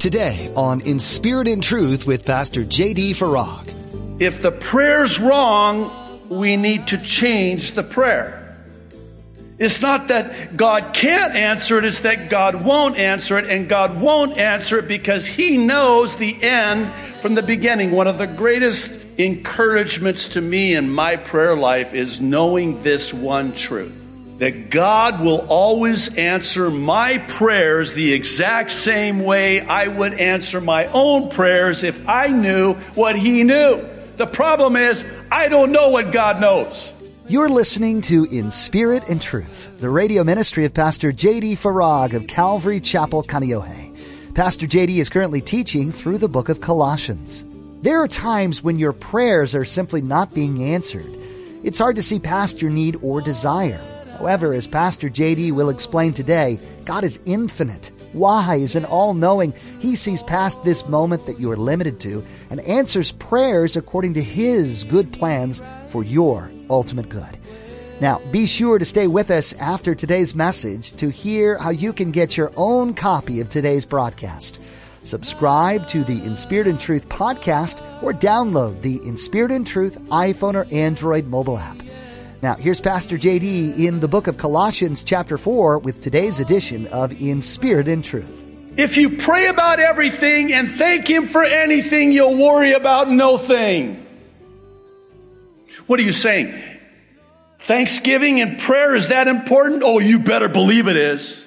Today on In Spirit and Truth with Pastor J.D. Farag. If the prayer's wrong, we need to change the prayer. It's not that God can't answer it, it's that God won't answer it, and God won't answer it because He knows the end from the beginning. One of the greatest encouragements to me in my prayer life is knowing this one truth that God will always answer my prayers the exact same way I would answer my own prayers if I knew what He knew. The problem is, I don't know what God knows. You're listening to In Spirit and Truth, the radio ministry of Pastor J.D. Farag of Calvary Chapel, Kaneohe. Pastor J.D. is currently teaching through the book of Colossians. There are times when your prayers are simply not being answered. It's hard to see past your need or desire. However, as Pastor JD will explain today, God is infinite, wise, and all knowing. He sees past this moment that you are limited to and answers prayers according to His good plans for your ultimate good. Now, be sure to stay with us after today's message to hear how you can get your own copy of today's broadcast. Subscribe to the In Spirit and Truth podcast or download the In Spirit and Truth iPhone or Android mobile app. Now, here's Pastor JD in the book of Colossians, chapter 4, with today's edition of In Spirit and Truth. If you pray about everything and thank Him for anything, you'll worry about no thing. What are you saying? Thanksgiving and prayer is that important? Oh, you better believe it is.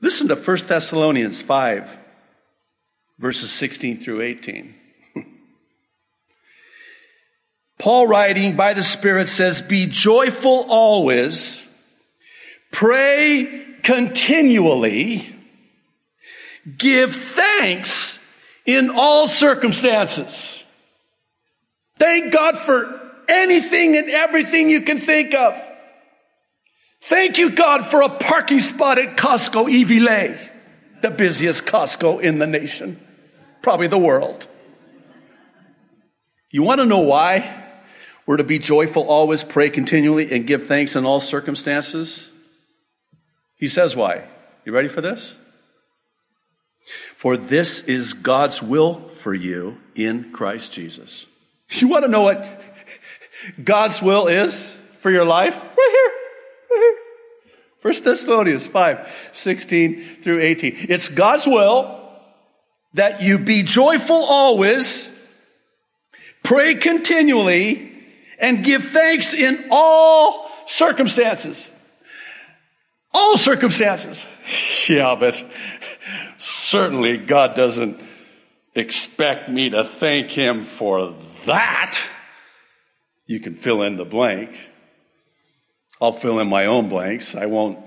Listen to 1 Thessalonians 5, verses 16 through 18. Paul, writing by the Spirit, says, Be joyful always, pray continually, give thanks in all circumstances. Thank God for anything and everything you can think of. Thank you, God, for a parking spot at Costco Iwilei, the busiest Costco in the nation, probably the world. You want to know why? We're to be joyful always, pray continually, and give thanks in all circumstances. He says why. You ready for this? For this is God's will for you in Christ Jesus. You want to know what God's will is for your life? Right here. Right here. First Thessalonians 5, 16 through 18. It's God's will that you be joyful always, pray continually, and give thanks in all circumstances. All circumstances. Yeah, but certainly God doesn't expect me to thank Him for that. You can fill in the blank. I'll fill in my own blanks. I won't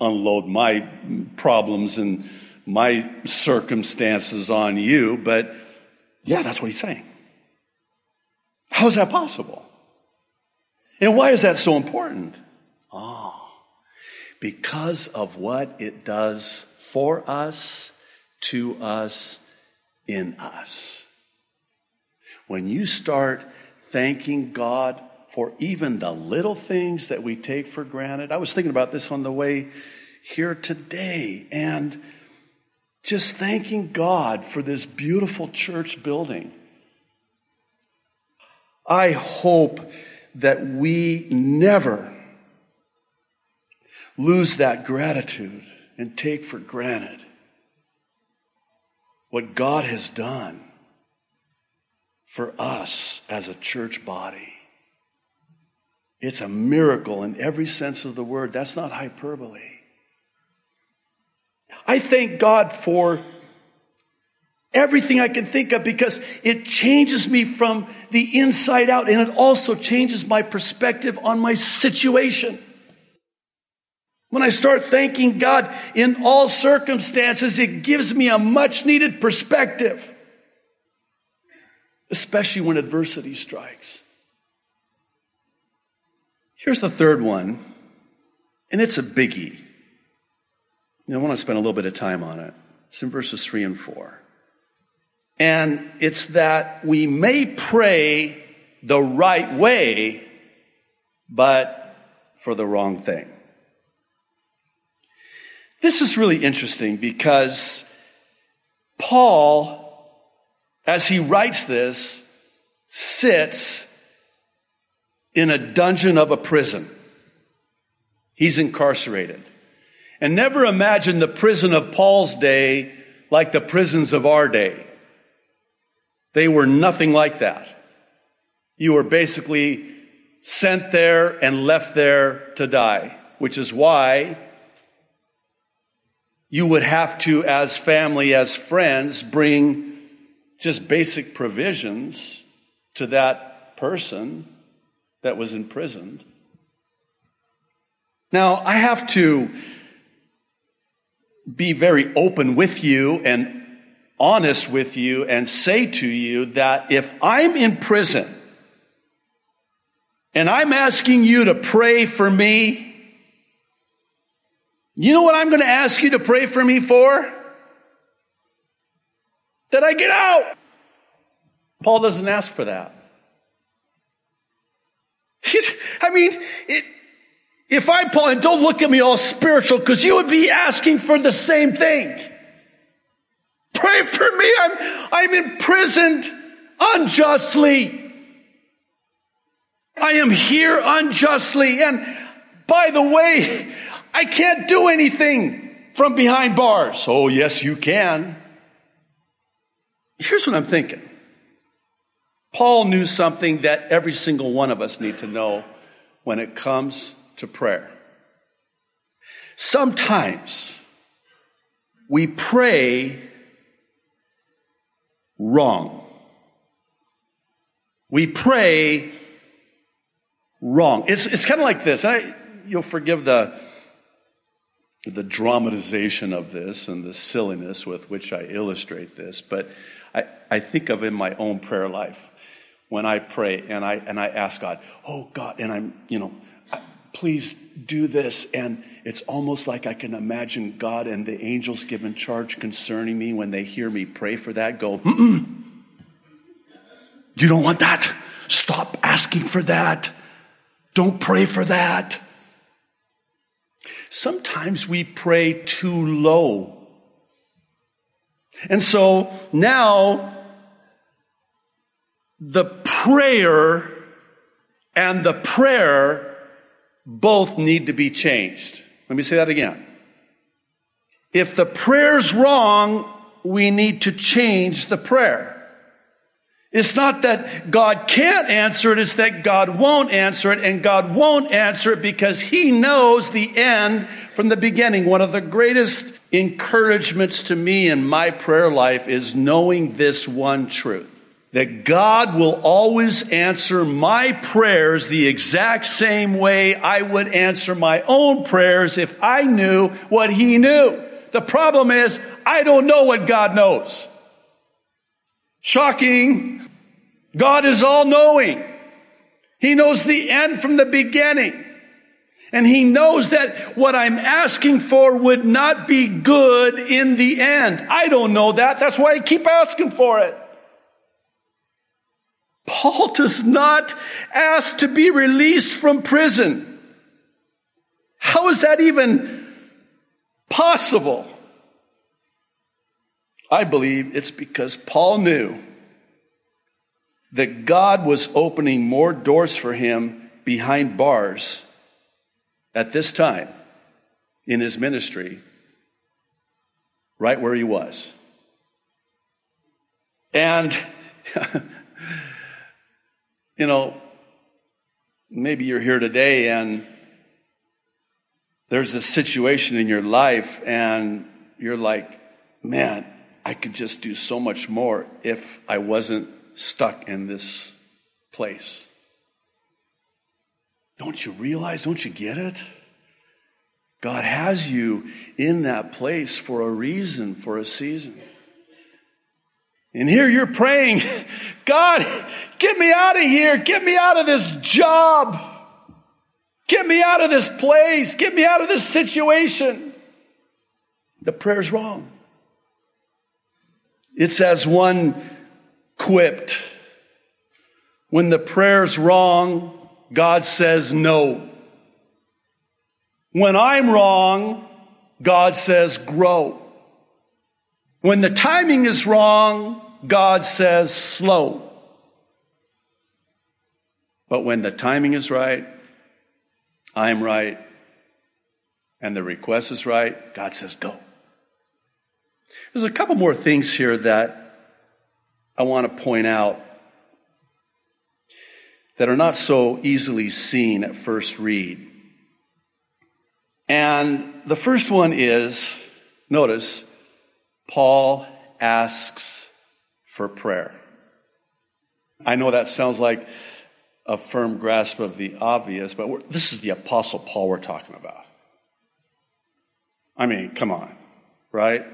unload my problems and my circumstances on you, but yeah, that's what he's saying. How is that possible? And why is that so important? Oh, because of what it does for us, to us, in us. When you start thanking God for even the little things that we take for granted, I was thinking about this on the way here today and just thanking God for this beautiful church building. I hope that we never lose that gratitude and take for granted what God has done for us as a church body. It's a miracle in every sense of the word. That's not hyperbole. I thank God for everything I can think of because it changes me from the inside out and it also changes my perspective on my situation. When I start thanking God in all circumstances, it gives me a much needed perspective, especially when adversity strikes. Here's the third one, and it's a biggie. I want to spend a little bit of time on it. It's in verses 3 and 4. And it's that we may pray the right way, but for the wrong thing. This is really interesting because Paul, as he writes this, sits in a dungeon of a prison. He's incarcerated. And never imagine the prison of Paul's day like the prisons of our day. They were nothing like that. You were basically sent there and left there to die, which is why you would have to, as family, as friends, bring just basic provisions to that person that was imprisoned. Now, I have to be very open with you and honest with you and say to you that if I'm in prison and I'm asking you to pray for me, you know what I'm going to ask you to pray for me for? That I get out. Paul doesn't ask for that. He's, I mean, it, if I, Paul, and don't look at me all spiritual, because you would be asking for the same thing. Pray for me. I'm, I'm imprisoned unjustly. I am here unjustly. And by the way, I can't do anything from behind bars. Oh, yes, you can. Here's what I'm thinking. Paul knew something that every single one of us need to know when it comes to prayer. Sometimes we pray wrong. We pray wrong. It's, it's kind of like this. I, you'll forgive the, the dramatization of this and the silliness with which I illustrate this, but I, I think of in my own prayer life when I pray and I, and I ask God, oh God, and I'm, you know, please do this. And it's almost like I can imagine God and the angels given charge concerning me when they hear me pray for that go, Mm-mm. you don't want that. Stop asking for that. Don't pray for that. Sometimes we pray too low. And so now the prayer and the prayer both need to be changed. Let me say that again. If the prayer's wrong, we need to change the prayer. It's not that God can't answer it, it's that God won't answer it, and God won't answer it because He knows the end from the beginning. One of the greatest encouragements to me in my prayer life is knowing this one truth. That God will always answer my prayers the exact same way I would answer my own prayers if I knew what He knew. The problem is, I don't know what God knows. Shocking. God is all knowing. He knows the end from the beginning. And he knows that what I'm asking for would not be good in the end. I don't know that. That's why I keep asking for it. Paul does not ask to be released from prison. How is that even possible? I believe it's because Paul knew that God was opening more doors for him behind bars at this time in his ministry, right where he was. And, you know, maybe you're here today and there's this situation in your life and you're like, man, I could just do so much more if I wasn't stuck in this place. Don't you realize? Don't you get it? God has you in that place for a reason, for a season. And here you're praying, God, get me out of here. Get me out of this job. Get me out of this place. Get me out of this situation. The prayer's wrong. It's as one quipped. When the prayer's wrong, God says no. When I'm wrong, God says grow. When the timing is wrong, God says slow. But when the timing is right, I'm right, and the request is right, God says go. There's a couple more things here that I want to point out that are not so easily seen at first read. And the first one is notice, Paul asks for prayer. I know that sounds like a firm grasp of the obvious, but this is the Apostle Paul we're talking about. I mean, come on, right?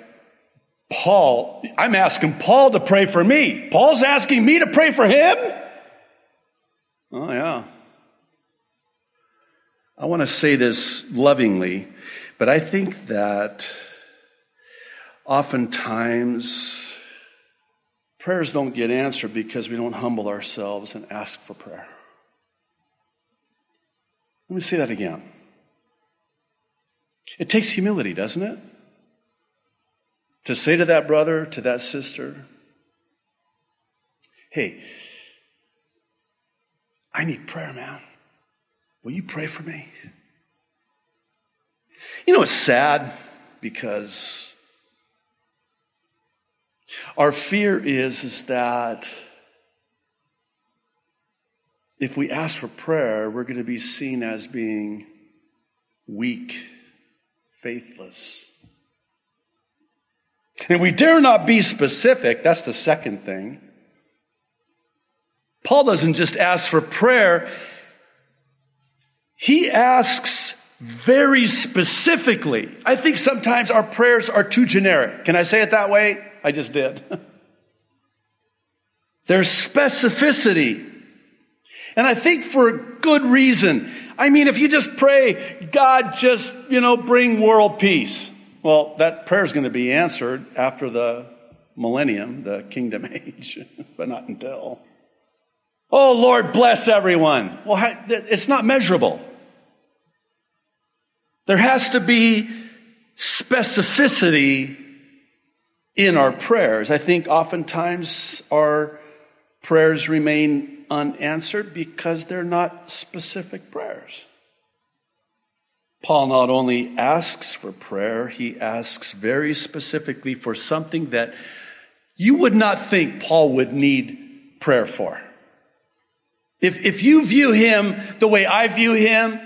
Paul, I'm asking Paul to pray for me. Paul's asking me to pray for him? Oh, yeah. I want to say this lovingly, but I think that oftentimes prayers don't get answered because we don't humble ourselves and ask for prayer. Let me say that again. It takes humility, doesn't it? To say to that brother, to that sister, hey, I need prayer, man. Will you pray for me? You know, it's sad because our fear is, is that if we ask for prayer, we're going to be seen as being weak, faithless. And we dare not be specific. That's the second thing. Paul doesn't just ask for prayer, he asks very specifically. I think sometimes our prayers are too generic. Can I say it that way? I just did. There's specificity. And I think for a good reason. I mean, if you just pray, God just, you know, bring world peace. Well, that prayer is going to be answered after the millennium, the kingdom age, but not until. Oh, Lord, bless everyone. Well, it's not measurable. There has to be specificity in our prayers. I think oftentimes our prayers remain unanswered because they're not specific prayers. Paul not only asks for prayer, he asks very specifically for something that you would not think Paul would need prayer for. If, if you view him the way I view him,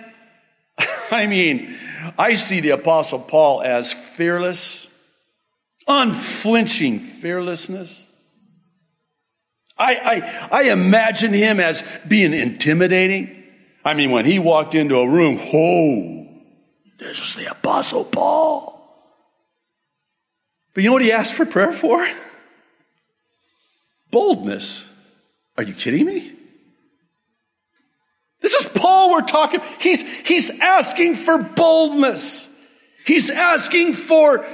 I mean, I see the Apostle Paul as fearless, unflinching fearlessness. I, I, I imagine him as being intimidating. I mean, when he walked into a room, oh, this is the Apostle Paul. But you know what he asked for prayer for? Boldness. Are you kidding me? This is Paul we're talking. He's, he's asking for boldness. He's asking for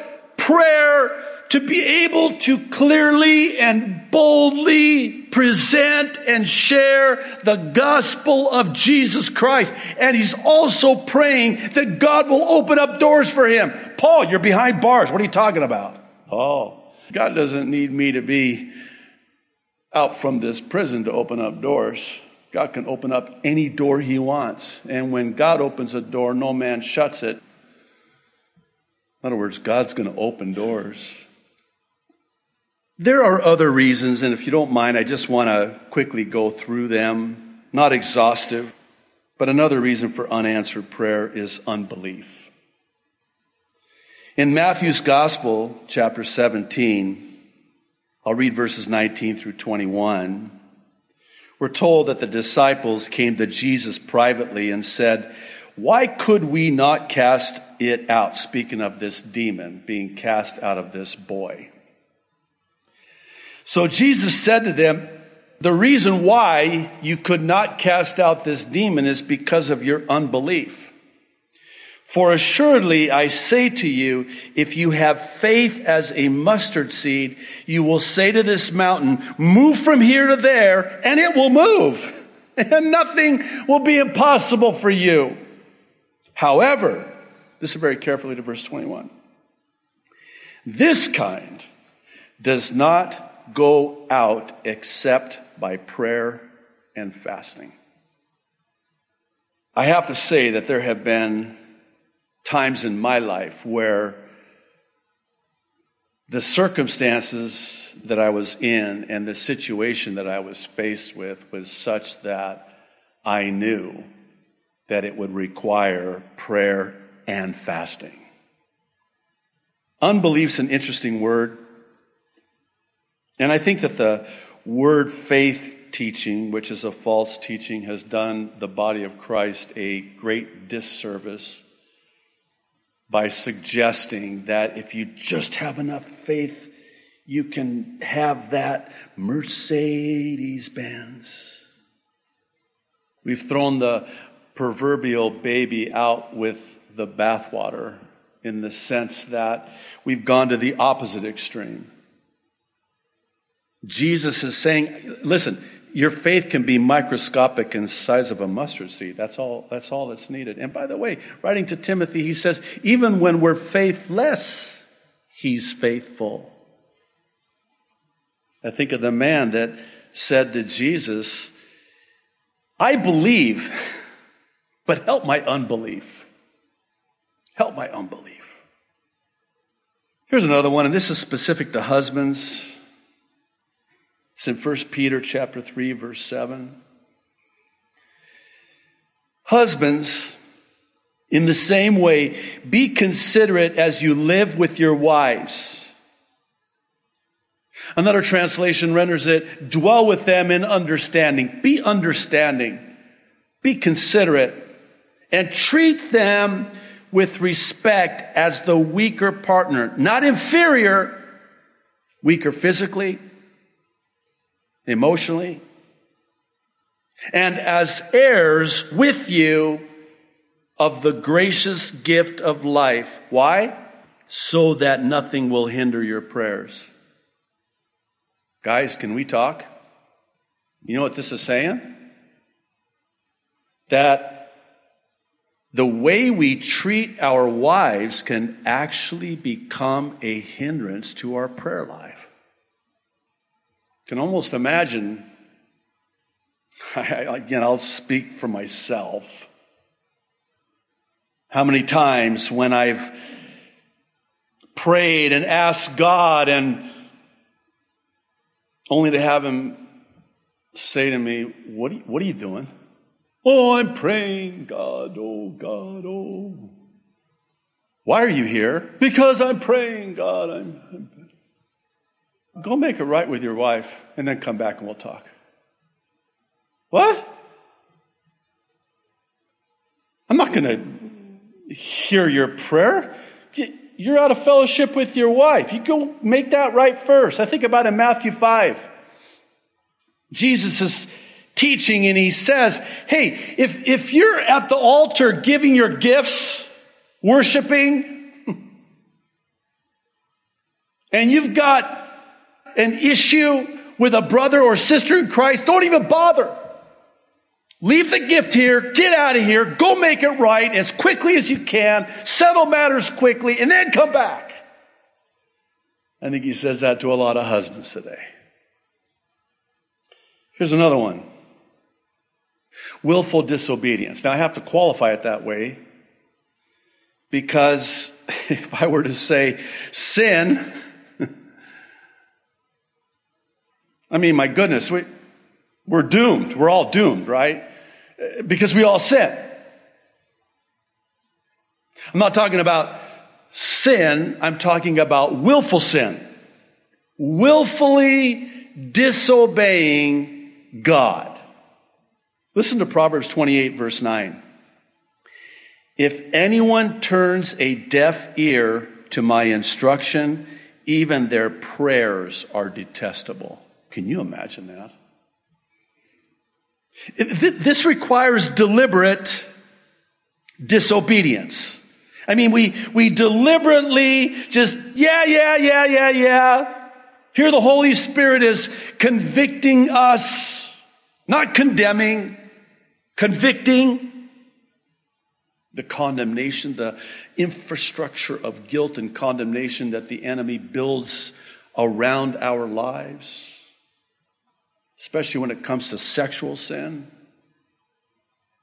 prayer to be able to clearly and boldly present and share the gospel of Jesus Christ. And he's also praying that God will open up doors for him. Paul, you're behind bars. What are you talking about? Oh, God doesn't need me to be out from this prison to open up doors. God can open up any door he wants. And when God opens a door, no man shuts it. In other words, God's going to open doors. There are other reasons, and if you don't mind, I just want to quickly go through them. Not exhaustive, but another reason for unanswered prayer is unbelief. In Matthew's Gospel, chapter 17, I'll read verses 19 through 21. We're told that the disciples came to Jesus privately and said, Why could we not cast it out? Speaking of this demon being cast out of this boy. So Jesus said to them, The reason why you could not cast out this demon is because of your unbelief. For assuredly I say to you, if you have faith as a mustard seed, you will say to this mountain, move from here to there, and it will move. And nothing will be impossible for you. However, listen very carefully to verse 21. This kind does not go out except by prayer and fasting. I have to say that there have been times in my life where the circumstances that I was in and the situation that I was faced with was such that I knew that it would require prayer and fasting. Unbelief's an interesting word. And I think that the word faith teaching, which is a false teaching, has done the body of Christ a great disservice by suggesting that if you just have enough faith, you can have that Mercedes Benz. We've thrown the proverbial baby out with the bathwater in the sense that we've gone to the opposite extreme. Jesus is saying, listen, your faith can be microscopic in size of a mustard seed. That's all, that's all that's needed. And by the way, writing to Timothy, he says, even when we're faithless, he's faithful. I think of the man that said to Jesus, I believe, but help my unbelief. Help my unbelief. Here's another one, and this is specific to husbands. It's in 1 Peter chapter 3, verse 7. Husbands, in the same way, be considerate as you live with your wives. Another translation renders it, dwell with them in understanding. Be understanding. Be considerate. And treat them with respect as the weaker partner. Not inferior, weaker physically, emotionally, and as heirs with you of the gracious gift of life. Why? So that nothing will hinder your prayers. Guys, can we talk? You know what this is saying? That the way we treat our wives can actually become a hindrance to our prayer life can almost imagine, I, again, I'll speak for myself, how many times when I've prayed and asked God and only to have Him say to me, What are you, what are you doing? Oh, I'm praying, God, oh, God, oh. Why are you here? Because I'm praying, God. I'm, I'm Go make it right with your wife and then come back and we'll talk. What? I'm not going to hear your prayer. You're out of fellowship with your wife. You go make that right first. I think about in Matthew 5. Jesus is teaching and he says, Hey, if, if you're at the altar giving your gifts, worshiping, and you've got an issue with a brother or sister in Christ, don't even bother. Leave the gift here, get out of here, go make it right as quickly as you can, settle matters quickly, and then come back. I think he says that to a lot of husbands today. Here's another one willful disobedience. Now, I have to qualify it that way because if I were to say sin, I mean, my goodness, we, we're doomed. We're all doomed, right? Because we all sin. I'm not talking about sin, I'm talking about willful sin. Willfully disobeying God. Listen to Proverbs 28, verse 9. If anyone turns a deaf ear to my instruction, even their prayers are detestable. Can you imagine that? This requires deliberate disobedience. I mean, we, we deliberately just, yeah, yeah, yeah, yeah, yeah. Here the Holy Spirit is convicting us, not condemning, convicting. the condemnation, the infrastructure of guilt and condemnation that the enemy builds around our lives, especially when it comes to sexual sin,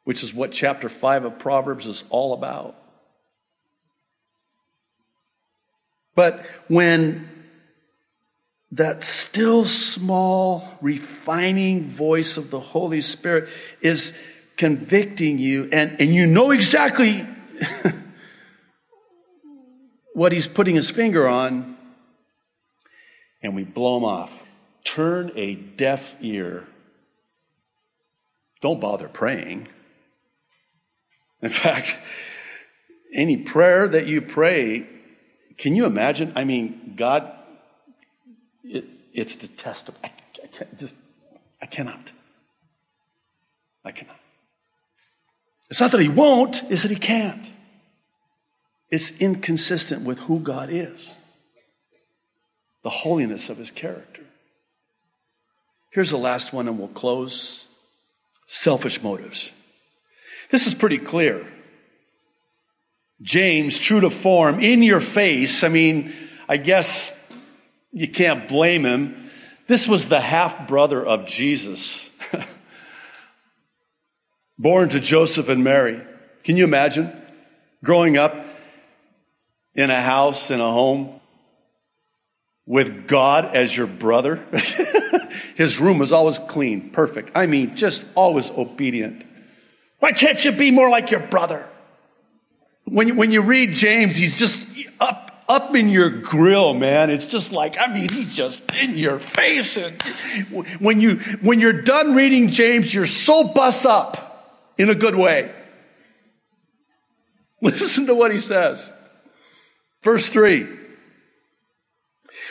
which is what chapter 5 of Proverbs is all about. But when that still small, refining voice of the Holy Spirit is convicting you, and, and you know exactly what he's putting his finger on, and we blow him off. Turn a deaf ear. Don't bother praying. In fact, any prayer that you pray, can you imagine? I mean, God, it, it's detestable. I, I can't, just, I cannot. I cannot. It's not that he won't, it's that he can't. It's inconsistent with who God is, the holiness of his character. Here's the last one, and we'll close selfish motives. This is pretty clear. James, true to form, in your face. I mean, I guess you can't blame him. This was the half brother of Jesus. Born to Joseph and Mary. Can you imagine growing up in a house, in a home, with God as your brother? His room was always clean, perfect. I mean, just always obedient. Why can't you be more like your brother? When you, when you read James, he's just up, up in your grill, man. It's just like, I mean, he's just in your face. And when you, when you're done reading James, you're so bust up in a good way. Listen to what he says. Verse 3.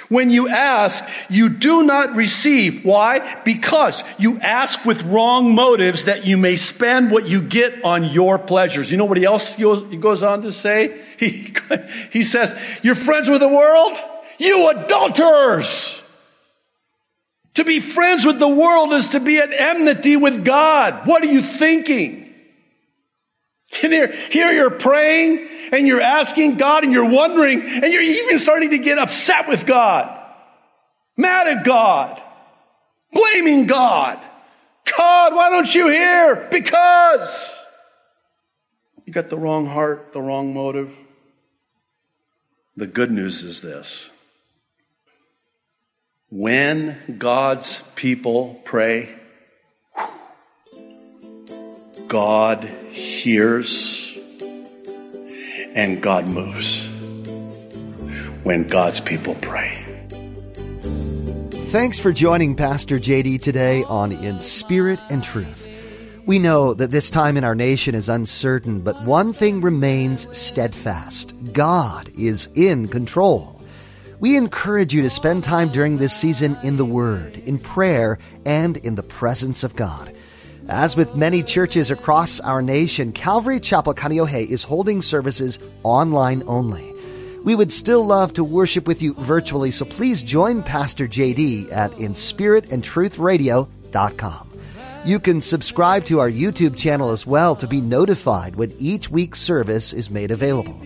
When you ask, you do not receive. Why? Because you ask with wrong motives that you may spend what you get on your pleasures. You know what he else goes on to say? He, he says, You're friends with the world? You adulterers! To be friends with the world is to be at enmity with God. What are you thinking? And here, here you're praying and you're asking God and you're wondering and you're even starting to get upset with God, mad at God, blaming God. God, why don't you hear? Because you got the wrong heart, the wrong motive. The good news is this when God's people pray, God hears and God moves when God's people pray. Thanks for joining Pastor JD today on In Spirit and Truth. We know that this time in our nation is uncertain, but one thing remains steadfast. God is in control. We encourage you to spend time during this season in the Word, in prayer, and in the presence of God. As with many churches across our nation, Calvary Chapel Kaneohe is holding services online only. We would still love to worship with you virtually, so please join Pastor JD at inspiritandtruthradio.com. You can subscribe to our YouTube channel as well to be notified when each week's service is made available.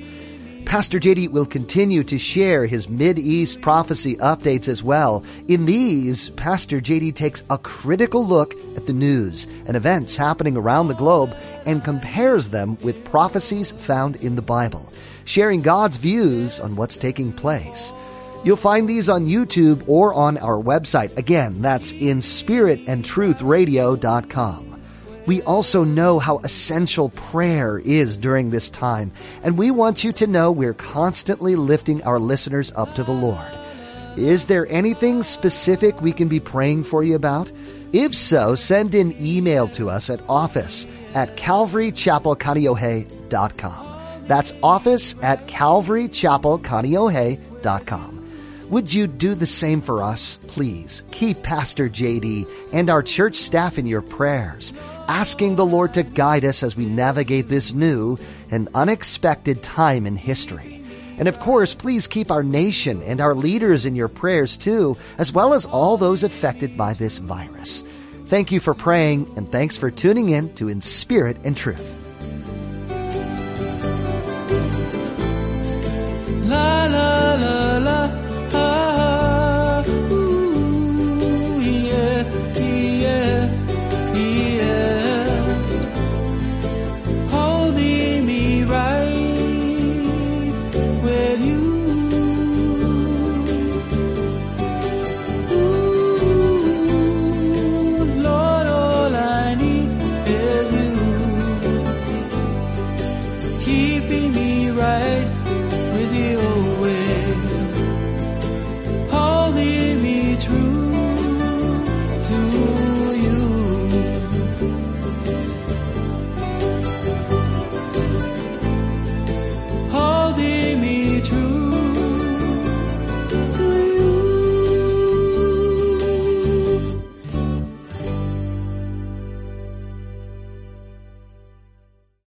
Pastor JD will continue to share his Mid-East prophecy updates as well. In these, Pastor JD takes a critical look at the news and events happening around the globe and compares them with prophecies found in the Bible, sharing God's views on what's taking place. You'll find these on YouTube or on our website. Again, that's in spiritandtruthradio.com. We also know how essential prayer is during this time, and we want you to know we're constantly lifting our listeners up to the Lord. Is there anything specific we can be praying for you about? If so, send an email to us at office at calvarychapelkaneohe.com. That's office at calvarychapelkaneohe.com. Would you do the same for us, please? Keep Pastor JD and our church staff in your prayers, asking the Lord to guide us as we navigate this new and unexpected time in history. And of course, please keep our nation and our leaders in your prayers too, as well as all those affected by this virus. Thank you for praying and thanks for tuning in to In Spirit and Truth. La la la